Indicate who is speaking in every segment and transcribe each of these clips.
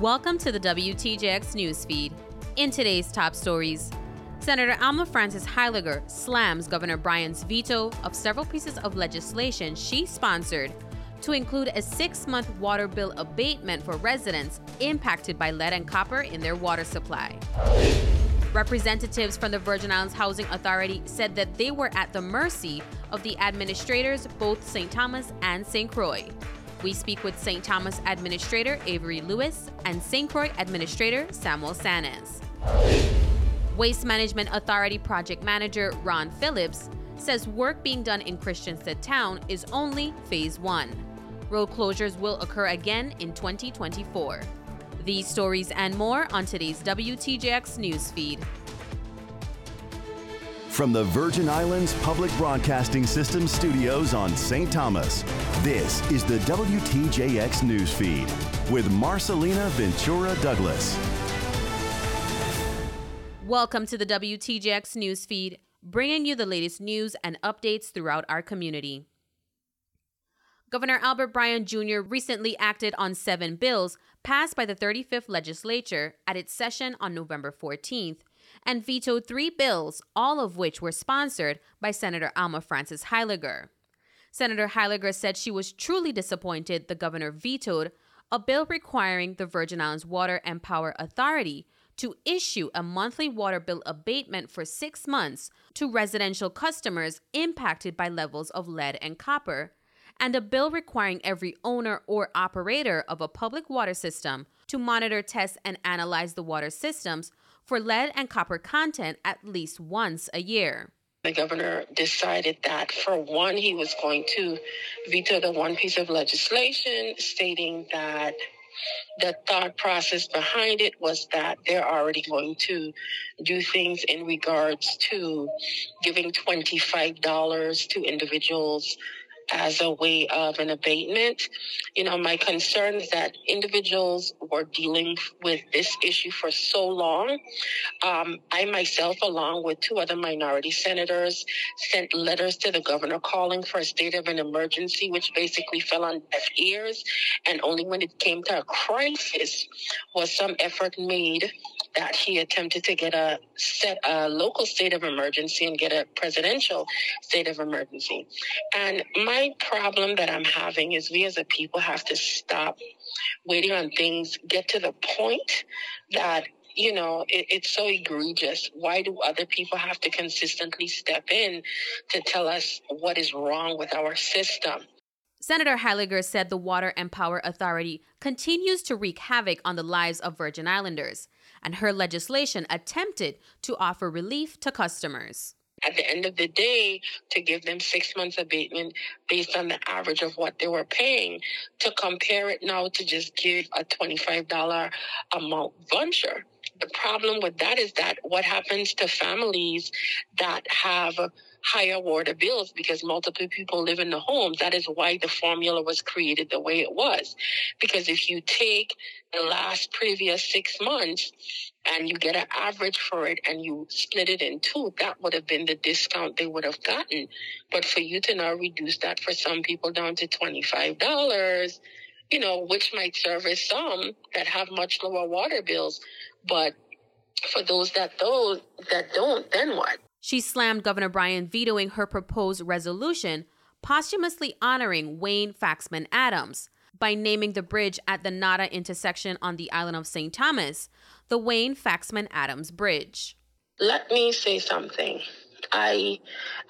Speaker 1: Welcome to the WTJX newsfeed. In today's top stories, Senator Alma Francis Heyliger slams Governor Bryan's veto of several pieces of legislation she sponsored to include a six month water bill abatement for residents impacted by lead and copper in their water supply. Representatives from the Virgin Islands Housing Authority said that they were at the mercy of the administrators, both St. Thomas and St. Croix. We speak with St. Thomas Administrator Avery Lewis and St. Croix Administrator Samuel Sanes. Waste Management Authority Project Manager Ron Phillips says work being done in Christiansted Town is only phase one. Road closures will occur again in 2024. These stories and more on today's WTJX newsfeed.
Speaker 2: From the Virgin Islands Public Broadcasting System studios on St. Thomas, this is the WTJX newsfeed with Marcelina Ventura Douglas.
Speaker 1: Welcome to the WTJX newsfeed, bringing you the latest news and updates throughout our community. Governor Albert Bryan Jr. recently acted on seven bills passed by the 35th legislature at its session on November 14th and vetoed three bills, all of which were sponsored by Senator Alma Francis Heyliger. Senator Heyliger said she was truly disappointed the governor vetoed a bill requiring the Virgin Islands Water and Power Authority to issue a monthly water bill abatement for six months to residential customers impacted by levels of lead and copper, and a bill requiring every owner or operator of a public water system to monitor, test, and analyze the water systems for lead and copper content at least once a year.
Speaker 3: The governor decided that, for one, he was going to veto the one piece of legislation stating that the thought process behind it was that they're already going to do things in regards to giving $25 to individuals as a way of an abatement. You know, my concern is that individuals were dealing with this issue for so long. Um, I myself, along with two other minority senators, sent letters to the governor calling for a state of an emergency, which basically fell on deaf ears. And only when it came to a crisis was some effort made that he attempted to get a set a local state of emergency and get a presidential state of emergency. And my problem that I'm having is we as a people have to stop waiting on things, get to the point that you know, it, it's so egregious. Why do other people have to consistently step in to tell us what is wrong with our system?
Speaker 1: Senator Heyliger said the Water and Power Authority continues to wreak havoc on the lives of Virgin Islanders and her legislation attempted to offer relief to customers.
Speaker 3: At the end of the day, to give them six months abatement based on the average of what they were paying, to compare it now to just give a $25 amount voucher. The problem with that is that what happens to families that have higher water bills because multiple people live in the homes. That is why the formula was created the way it was. Because if you take the last previous six months and you get an average for it and you split it in two, that would have been the discount they would have gotten. But for you to now reduce that for some people down to $25, you know, which might service some that have much lower water bills. But for those that those that don't, then what?
Speaker 1: She slammed Governor Bryan vetoing her proposed resolution, posthumously honoring Wayne Faxman Adams by naming the bridge at the Nadir intersection on the island of St. Thomas the Wayne Faxman Adams Bridge.
Speaker 3: Let me say something. I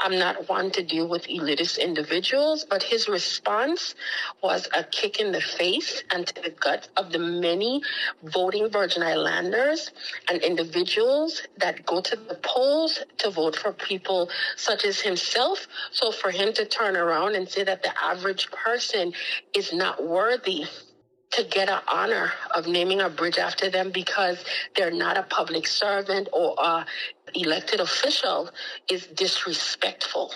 Speaker 3: am not one to deal with elitist individuals, but his response was a kick in the face and to the gut of the many voting Virgin Islanders and individuals that go to the polls to vote for people such as himself. So for him to turn around and say that the average person is not worthy to get an honor of naming a bridge after them because they're not a public servant or a elected official is disrespectful.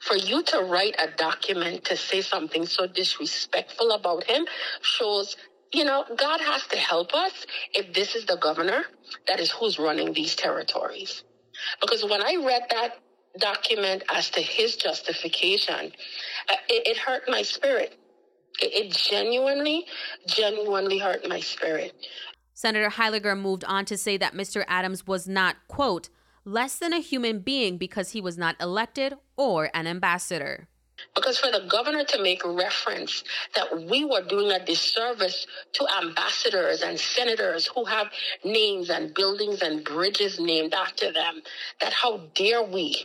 Speaker 3: For you to write a document to say something so disrespectful about him shows, you know, God has to help us if this is the governor that is who's running these territories. Because when I read that document as to his justification, uh, it, it hurt my spirit It, genuinely, genuinely hurt my spirit.
Speaker 1: Senator Heyliger moved on to say that Mr. Adams was not, quote, less than a human being because he was not elected or an ambassador.
Speaker 3: Because for the governor to make reference that we were doing a disservice to ambassadors and senators who have names and buildings and bridges named after them, that how dare we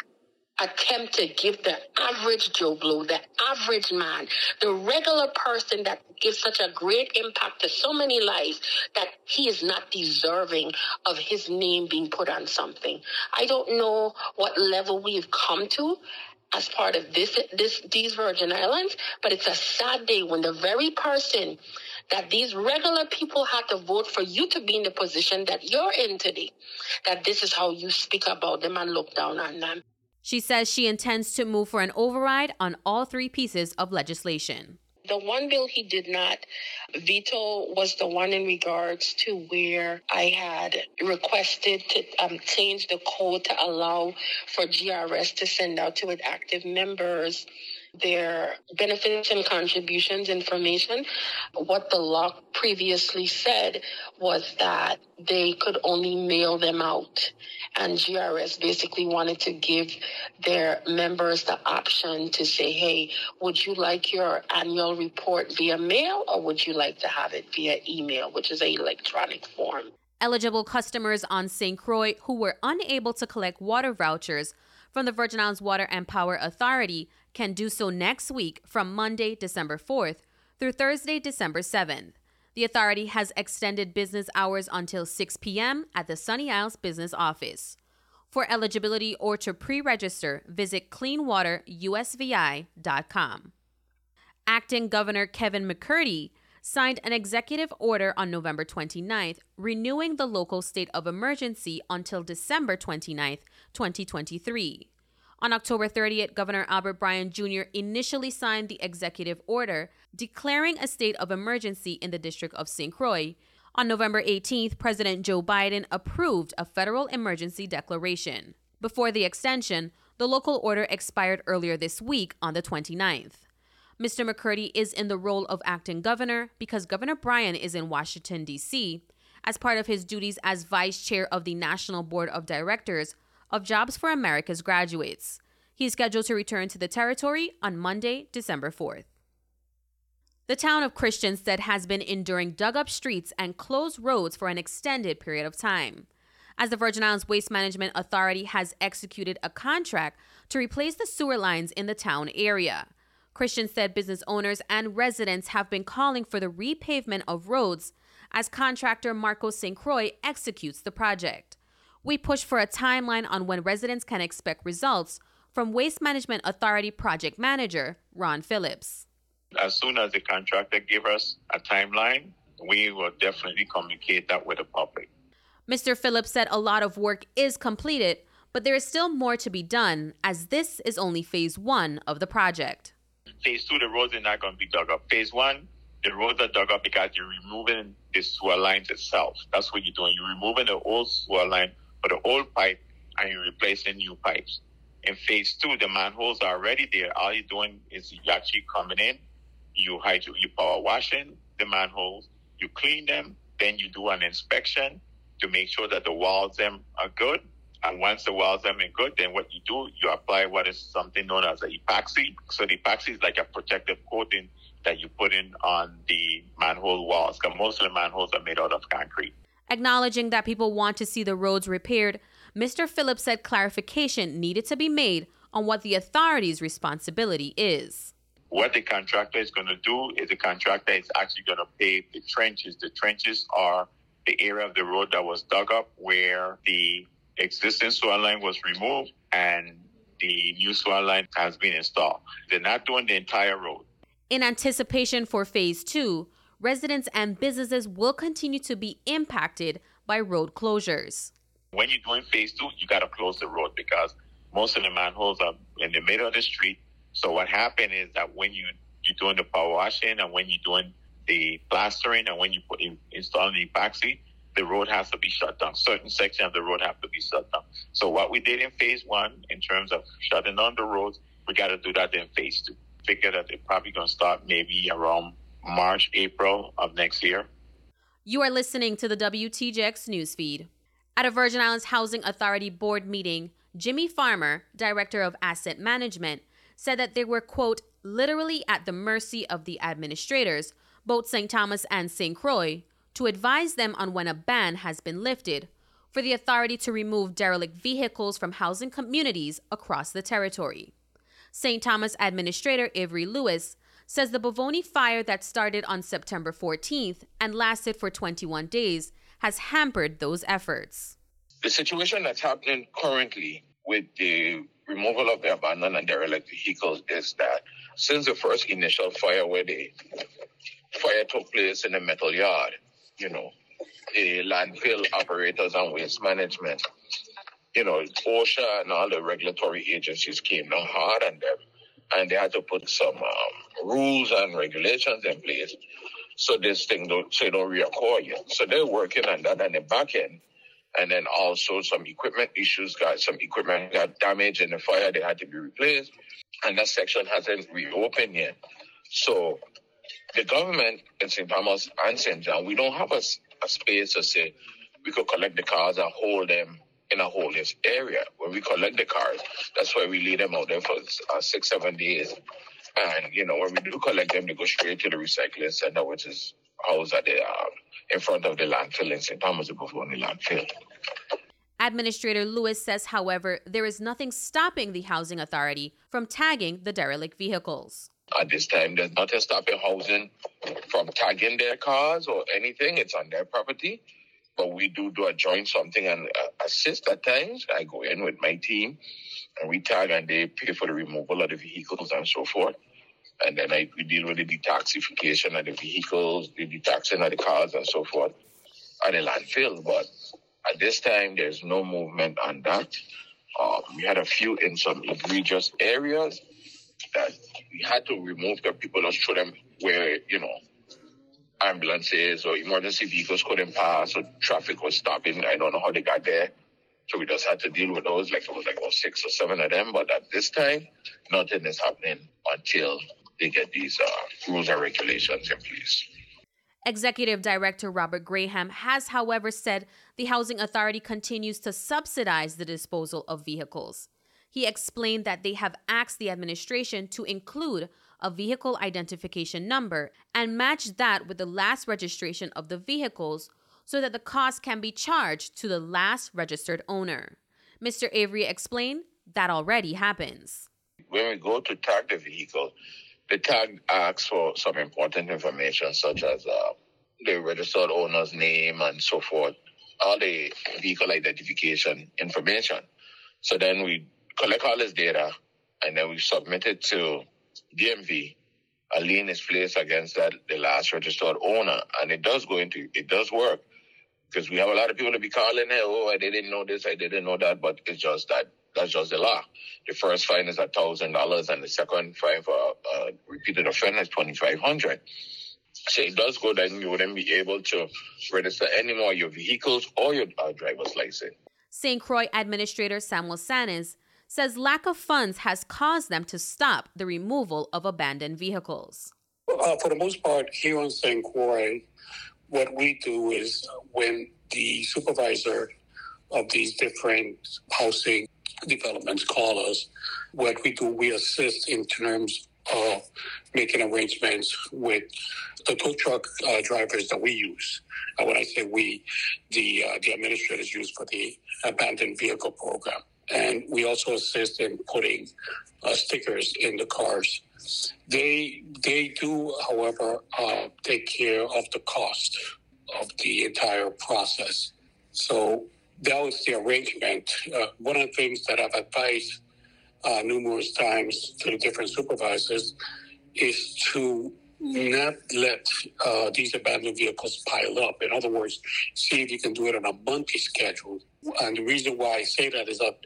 Speaker 3: attempt to give the average Joe Blow, the average man, the regular person that gives such a great impact to so many lives that he is not deserving of his name being put on something. I don't know what level we've come to as part of this, this, these Virgin Islands, but it's a sad day when the very person that these regular people had to vote for you to be in the position that you're in today, that this is how you speak about them and look down on them.
Speaker 1: She says she intends to move for an override on all three pieces of legislation.
Speaker 3: The one bill he did not veto was the one in regards to where I had requested to um, change the code to allow for GRS to send out to its active members their benefits and contributions information. What the law previously said was that they could only mail them out. And GRS basically wanted to give their members the option to say, hey, would you like your annual report via mail or would you like to have it via email, which is an electronic form?
Speaker 1: Eligible customers on St. Croix who were unable to collect water vouchers from the Virgin Islands Water and Power Authority can do so next week from Monday, December 4th through Thursday, December 7th. The authority has extended business hours until 6 p.m. at the Sunny Isles Business Office. For eligibility or to pre register, visit cleanwaterusvi.com. Acting Governor Kevin McCurdy signed an executive order on November 29th, renewing the local state of emergency until December 29th, 2023. On October 30th, Governor Albert Bryan Jr. initially signed the executive order declaring a state of emergency in the District of St. Croix. On November 18th, President Joe Biden approved a federal emergency declaration. Before the extension, the local order expired earlier this week on the 29th. Mr. McCurdy is in the role of acting governor because Governor Bryan is in Washington, D.C., as part of his duties as vice chair of the National Board of Directors of Jobs for America's graduates. He is scheduled to return to the territory on Monday, December 4th. The town of Christiansted has been enduring dug up streets and closed roads for an extended period of time. As the Virgin Islands Waste Management Authority has executed a contract to replace the sewer lines in the town area. Christiansted business owners and residents have been calling for the repavement of roads as contractor Marco St. Croix executes the project. We push for a timeline on when residents can expect results from Waste Management Authority project manager Ron Phillips.
Speaker 4: As soon as the contractor gives us a timeline, we will definitely communicate that with the public.
Speaker 1: Mr. Phillips said a lot of work is completed, but there is still more to be done as this is only phase one of the project.
Speaker 4: Phase two, the roads are not going to be dug up. Phase one, the roads are dug up because you're removing the sewer lines itself. That's what you're doing. You're removing the old sewer line for the old pipe and you're replacing new pipes. In phase two, the manholes are already there. All you're doing is you actually coming in, you hydro, you power washing the manholes, you clean them, then you do an inspection to make sure that the walls them are good. And once the walls them are good, then what you do, you apply what is something known as a epoxy. So the epoxy is like a protective coating that you put in on the manhole walls. Because most of the manholes are made out of concrete.
Speaker 1: Acknowledging that people want to see the roads repaired, Mr. Phillips said clarification needed to be made on what the authority's responsibility is.
Speaker 4: What the contractor is going to do is the contractor is actually going to pave the trenches. The trenches are the area of the road that was dug up where the existing sewer line was removed and the new sewer line has been installed. They're not doing the entire road.
Speaker 1: In anticipation for phase two, residents and businesses will continue to be impacted by road closures.
Speaker 4: When you're doing phase two, you got to close the road because most of the manholes are in the middle of the street. So what happened is that when you you're doing the power washing and when you're doing the plastering and when you put in, installing the epoxy, the road has to be shut down. Certain sections of the road have to be shut down. So what we did in phase one, in terms of shutting down the roads, we got to do that in phase two. figure that they're probably going to start maybe around March, April of next year.
Speaker 1: You are listening to the WTJX newsfeed. At a Virgin Islands Housing Authority board meeting, Jimmy Farmer, director of asset management, said that they were, quote, literally at the mercy of the administrators, both St. Thomas and St. Croix, to advise them on when a ban has been lifted for the authority to remove derelict vehicles from housing communities across the territory. St. Thomas Administrator Avery Lewis says the Bovoni fire that started on September 14th and lasted for 21 days has hampered those efforts.
Speaker 5: The situation that's happening currently with the removal of the abandoned and derelict vehicles is that since the first initial fire where the fire took place in the metal yard, you know, the landfill operators and waste management, you know, OSHA and all the regulatory agencies came down hard on them and they had to put some um, rules and regulations in place so this thing don't so it don't reoccur again. So they're working on that on the back end. And then also some equipment issues got some equipment got damaged in the fire, they had to be replaced. And that section hasn't reopened yet. So the government in St. Thomas and St. John, we don't have a, a space to say we could collect the cars and hold them in a holding area. When we collect the cars, that's why we leave them out there for uh, six, seven days. And, you know, when we do collect them, they go straight to the recycling center, which is housed at the, uh, in front of the landfill in St. Thomas, before the landfill.
Speaker 1: Administrator Lewis says, however, there is nothing stopping the Housing Authority from tagging the derelict vehicles.
Speaker 5: At this time, there's nothing stopping housing from tagging their cars or anything. It's on their property but we do do a joint something and uh, assist at times. I go in with my team and we tag and they pay for the removal of the vehicles and so forth. And then I, we deal with the detoxification of the vehicles, the detoxing of the cars and so forth at the landfill. But at this time, there's no movement on that. Um, we had a few in some egregious areas that we had to remove the people just throw them where, you know, ambulances or emergency vehicles couldn't pass or traffic was stopping. I don't know how they got there. So we just had to deal with those. Like it was like about six or seven of them. But at this time, nothing is happening until they get these uh, rules and regulations in place.
Speaker 1: Executive Director Robert Graham has, however, said the Housing Authority continues to subsidize the disposal of vehicles. He explained that they have asked the administration to include a vehicle identification number and match that with the last registration of the vehicles so that the cost can be charged to the last registered owner. Mr. Avery explained that already happens.
Speaker 5: When we go to tag the vehicle, the tag asks for some important information such as uh, the registered owner's name and so forth, all the vehicle identification information. So then we collect all this data and then we submit it to DMV, a lien is placed against that the last registered owner, and it does go into it does work because we have a lot of people to be calling, hey, oh, I didn't know this, I didn't know that, but it's just that that's just the law. The first fine is a thousand dollars, and the second fine for a repeated offense is twenty five hundred. So it does go that you wouldn't be able to register any more your vehicles or your uh, driver's license.
Speaker 1: St. Croix Administrator Samuel Sanes says lack of funds has caused them to stop the removal of abandoned vehicles.
Speaker 6: Uh, for the most part, here on St. Croix, what we do is when the supervisor of these different housing developments call us, what we do, we assist in terms of making arrangements with the tow truck uh, drivers that we use. And when I say we, the uh, the administrators use for the abandoned vehicle program and we also assist in putting uh, stickers in the cars. They they do, however, uh, take care of the cost of the entire process. So that was the arrangement. Uh, one of the things that I've advised uh, numerous times to the different supervisors is to not let uh, these abandoned vehicles pile up. In other words, see if you can do it on a monthly schedule. And the reason why I say that is that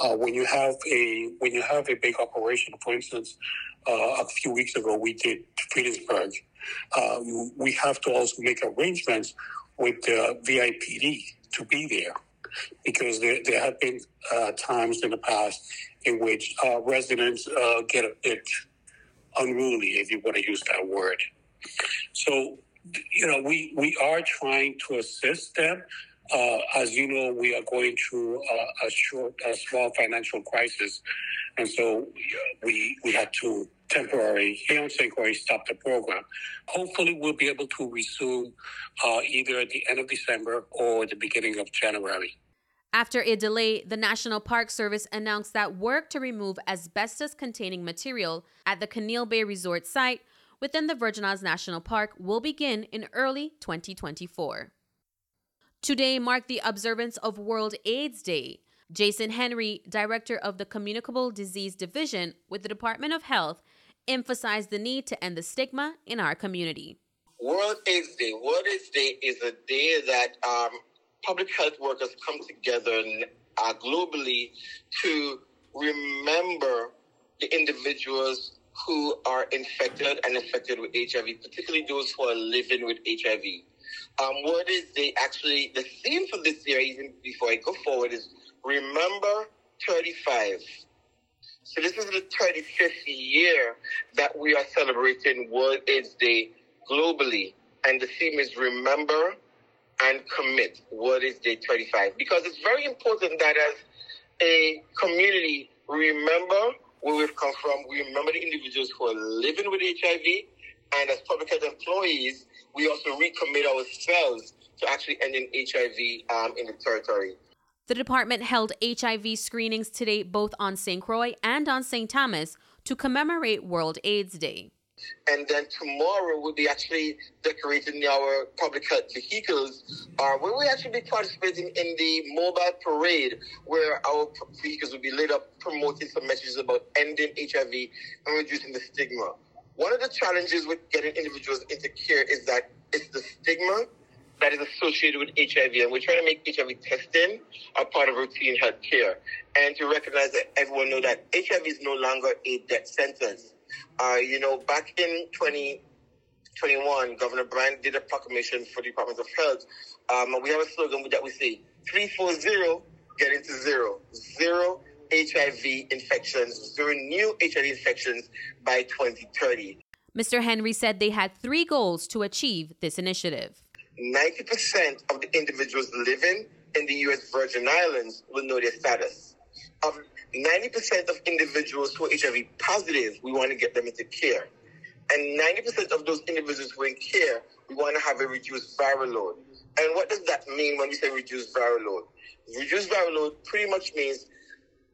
Speaker 6: uh, when you have a when you have a big operation, for instance, uh, a few weeks ago we did Fredensborg. Uh, we have to also make arrangements with the VIPD to be there because there, there have been uh, times in the past in which uh, residents uh, get a bit unruly, if you want to use that word. So, you know, we, we are trying to assist them. Uh, as you know, we are going through a, a short, a small financial crisis, and so we we had to temporarily here St. Croix stop the program. Hopefully, we'll be able to resume uh, either at the end of December or the beginning of January.
Speaker 1: After a delay, the National Park Service announced that work to remove asbestos containing material at the Caneel Bay Resort site within the Virgin Islands National Park will begin in early 2024. Today marked the observance of World AIDS Day. Jason Henry, director of the Communicable Disease Division with the Department of Health, emphasized the need to end the stigma in our community.
Speaker 7: World AIDS Day. World AIDS Day is a day that um, public health workers come together uh, globally to remember the individuals who are infected and infected with HIV, particularly those who are living with HIV. Um, what is the actually the theme for this year? Even before I go forward, is remember 35. So this is the 35th year that we are celebrating World AIDS Day globally, and the theme is remember and commit what is day 35 because it's very important that as a community remember where we've come from we remember the individuals who are living with hiv and as public health employees we also recommit ourselves to actually ending hiv um, in the territory.
Speaker 1: The department held hiv screenings today both on st croix and on st thomas to commemorate world aids day.
Speaker 7: And then tomorrow we'll be actually decorating our public health vehicles, uh, where we actually be participating in the mobile parade, where our vehicles will be lit up promoting some messages about ending HIV and reducing the stigma. One of the challenges with getting individuals into care is that it's the stigma that is associated with HIV, and we're trying to make HIV testing a part of routine health care, and to recognize that everyone know that HIV is no longer a death sentence. Uh, you know, back in 2021, Governor Bryan did a proclamation for the Department of Health. Um, we have a slogan that we say 340 get into zero. Zero HIV infections, zero new HIV infections by 2030.
Speaker 1: Mr. Henry said they had three goals to achieve this initiative.
Speaker 7: 90% of the individuals living in the U.S. Virgin Islands will know their status. Of 90% of individuals who are HIV positive, we want to get them into care. And 90% of those individuals who are in care, we want to have a reduced viral load. And what does that mean when we say reduced viral load? Reduced viral load pretty much means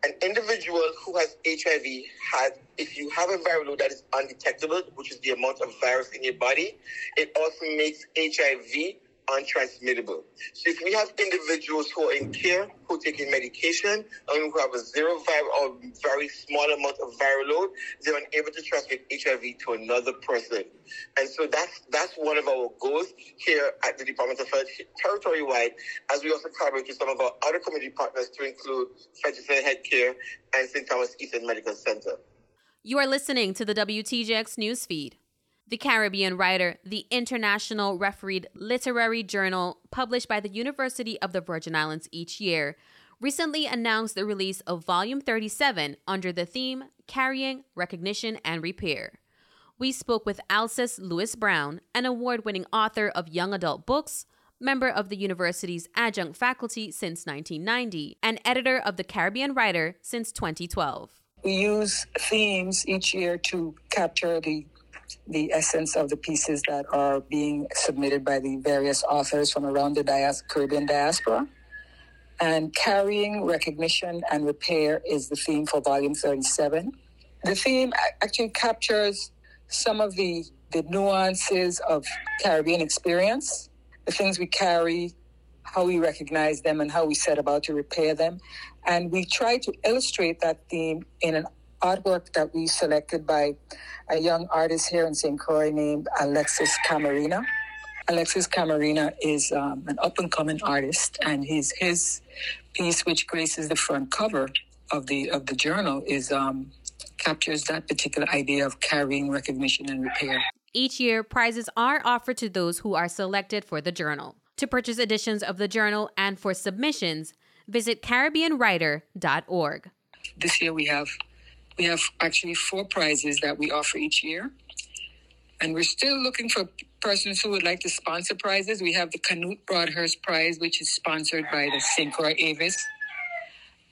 Speaker 7: an individual who has HIV has, if you have a viral load that is undetectable, which is the amount of virus in your body, it also makes HIV untransmittable. So if we have individuals who are in care, who are taking medication, and who have a zero viral or very small amount of viral load, they're unable to transmit HIV to another person. And so that's that's one of our goals here at the Department of Health territory-wide, as we also collaborate with some of our other community partners to include Frederiksted Healthcare and St. Thomas East End Medical Center.
Speaker 1: You are listening to the WTJX newsfeed. The Caribbean Writer, the international refereed literary journal published by the University of the Virgin Islands each year, recently announced the release of Volume 37 under the theme Carrying, Recognition, and Repair. We spoke with Alscess Lewis Brown, an award winning author of young adult books, member of the university's adjunct faculty since 1990, and editor of The Caribbean Writer since 2012.
Speaker 8: We use themes each year to capture the the essence of the pieces that are being submitted by the various authors from around the dias- Caribbean diaspora. And carrying recognition and repair is the theme for volume 37. The theme actually captures some of the, the nuances of Caribbean experience, the things we carry, how we recognize them, and how we set about to repair them. And we try to illustrate that theme in an artwork that we selected by a young artist here in St. Croix named Alexis Camarina. Alexis Camarina is um, an up and coming artist, and his his piece, which graces the front cover of the of the journal, is um, captures that particular idea of carrying recognition and repair.
Speaker 1: Each year, prizes are offered to those who are selected for the journal. To purchase editions of the journal and for submissions, visit CaribbeanWriter.org.
Speaker 8: This year we have We have actually four prizes that we offer each year. And we're still looking for persons who would like to sponsor prizes. We have the Canute Brodhurst Prize, which is sponsored by the St. Avis.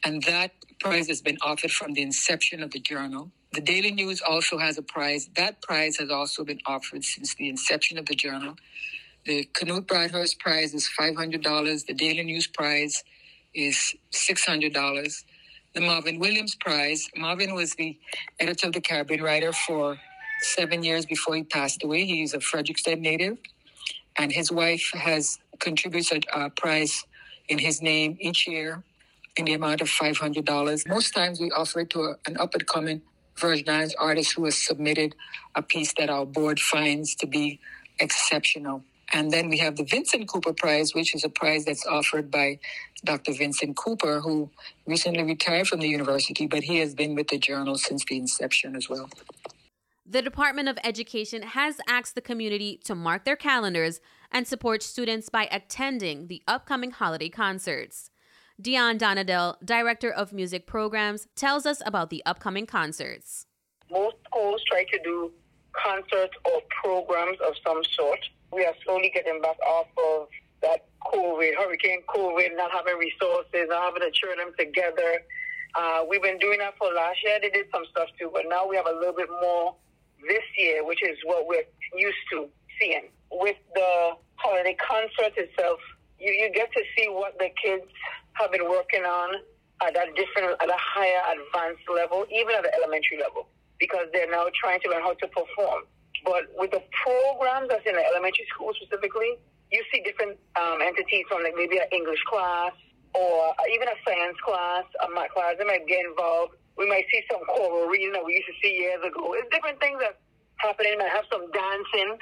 Speaker 8: And that prize has been offered from the inception of the journal. The Daily News also has a prize. That prize has also been offered since the inception of the journal. The Canute Brodhurst Prize is $500. The Daily News Prize is $600. The Marvin Williams Prize, Marvin was the editor of the Caribbean Writer for seven years before he passed away. He's a Frederiksted native, and his wife has contributed a prize in his name each year in the amount of $500. Most times we offer it to a, an up and coming Virgin Islands artist who has submitted a piece that our board finds to be exceptional. And then we have the Vincent Cooper Prize, which is a prize that's offered by Dr. Vincent Cooper, who recently retired from the university, but he has been with the journal since the inception as well.
Speaker 1: The Department of Education has asked the community to mark their calendars and support students by attending the upcoming holiday concerts. Dion Donadell, Director of Music Programs, tells us about the upcoming concerts.
Speaker 9: Most schools try to do concerts or programs of some sort. We are slowly getting back off of that COVID, Hurricane COVID, not having resources, not having to cheer them together. Uh, we've been doing that for last year. They did some stuff too, but now we have a little bit more this year, which is what we're used to seeing. With the holiday concert itself, you, you get to see what the kids have been working on at a different, at a higher advanced level, even at the elementary level, because they're now trying to learn how to perform. But with the programs that's in the elementary school specifically, you see different um, entities from like maybe an English class or even a science class, a math class. They might get involved. We might see some choral reading that we used to see years ago. It's different things that happening. Might have some dancing.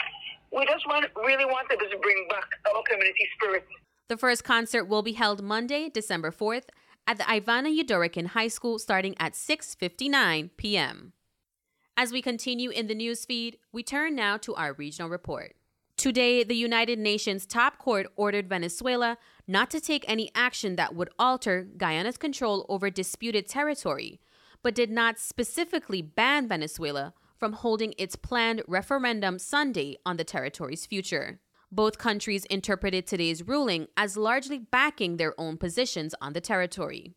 Speaker 9: We just want, really want to just bring back our community spirit.
Speaker 1: The first concert will be held Monday, December 4th at the Ivanna Eudora Kean High School starting at 6:59 p.m. As we continue in the news feed, we turn now to our regional report. Today, the United Nations top court ordered Venezuela not to take any action that would alter Guyana's control over disputed territory, but did not specifically ban Venezuela from holding its planned referendum Sunday on the territory's future. Both countries interpreted today's ruling as largely backing their own positions on the territory.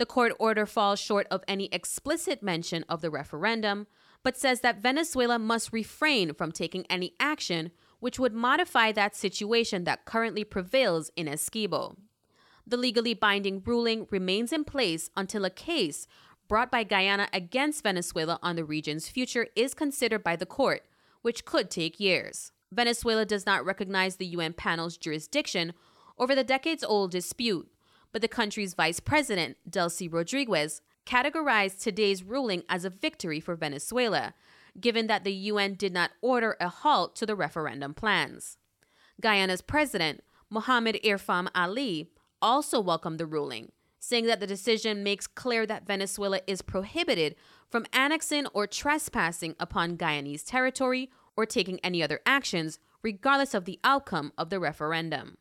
Speaker 1: The court order falls short of any explicit mention of the referendum, but says that Venezuela must refrain from taking any action which would modify that situation that currently prevails in Essequibo. The legally binding ruling remains in place until a case brought by Guyana against Venezuela on the region's future is considered by the court, which could take years. Venezuela does not recognize the UN panel's jurisdiction over the decades old dispute, but the country's vice president, Delcy Rodriguez, categorized today's ruling as a victory for Venezuela, given that the UN did not order a halt to the referendum plans. Guyana's president, Mohamed Irfan Ali, also welcomed the ruling, saying that the decision makes clear that Venezuela is prohibited from annexing or trespassing upon Guyanese territory or taking any other actions, regardless of the outcome of the referendum.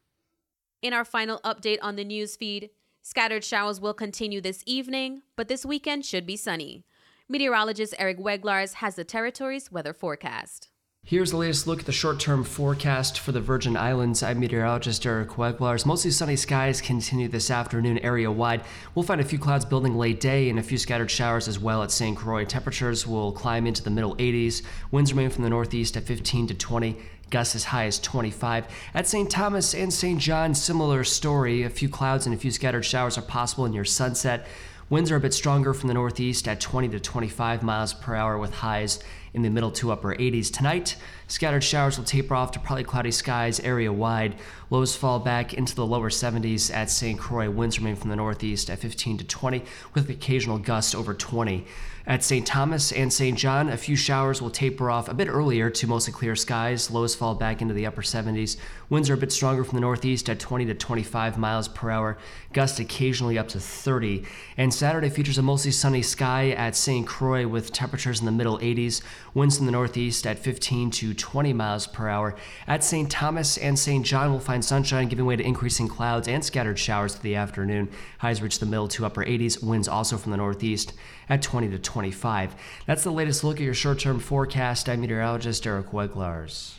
Speaker 1: In our final update on the news feed, scattered showers will continue this evening, but this weekend should be sunny. Meteorologist Eric Weglars has the territory's weather forecast.
Speaker 10: Here's the latest look at the short term forecast for the Virgin Islands. I'm meteorologist Eric Weglars. Mostly sunny skies continue this afternoon area wide. We'll find a few clouds building late day and a few scattered showers as well at St. Croix. Temperatures will climb into the middle 80s. Winds remain from the northeast at 15 to 20 gusts as high as 25. At St. Thomas and St. John, similar story. A few clouds and a few scattered showers are possible your sunset. Winds are a bit stronger from the northeast at 20 to 25 miles per hour with highs in the middle to upper 80s. Tonight, scattered showers will taper off to partly cloudy skies area wide. Lows fall back into the lower 70s at St. Croix. Winds remain from the northeast at 15 to 20 with occasional gusts over 20. At St. Thomas and St. John, a few showers will taper off a bit earlier to mostly clear skies. Lows fall back into the upper 70s. Winds are a bit stronger from the northeast at 20 to 25 miles per hour. Gusts occasionally up to 30. And Saturday features a mostly sunny sky at St. Croix with temperatures in the middle 80s. Winds from the northeast at 15 to 20 miles per hour. At St. Thomas and St. John, we'll find sunshine giving way to increasing clouds and scattered showers through the afternoon. Highs reach the middle to upper 80s. Winds also from the northeast at 20 to 25. That's the latest look at your short term forecast. I'm meteorologist Eric Weglars.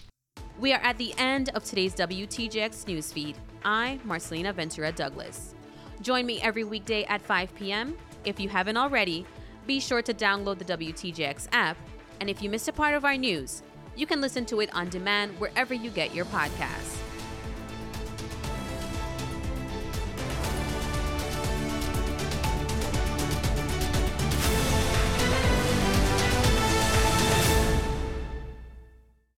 Speaker 1: We are at the end of today's WTJX newsfeed. I'm Marcelina Ventura Douglas. Join me every weekday at 5 p.m. If you haven't already, be sure to download the WTJX app. And if you missed a part of our news, you can listen to it on demand wherever you get your podcasts.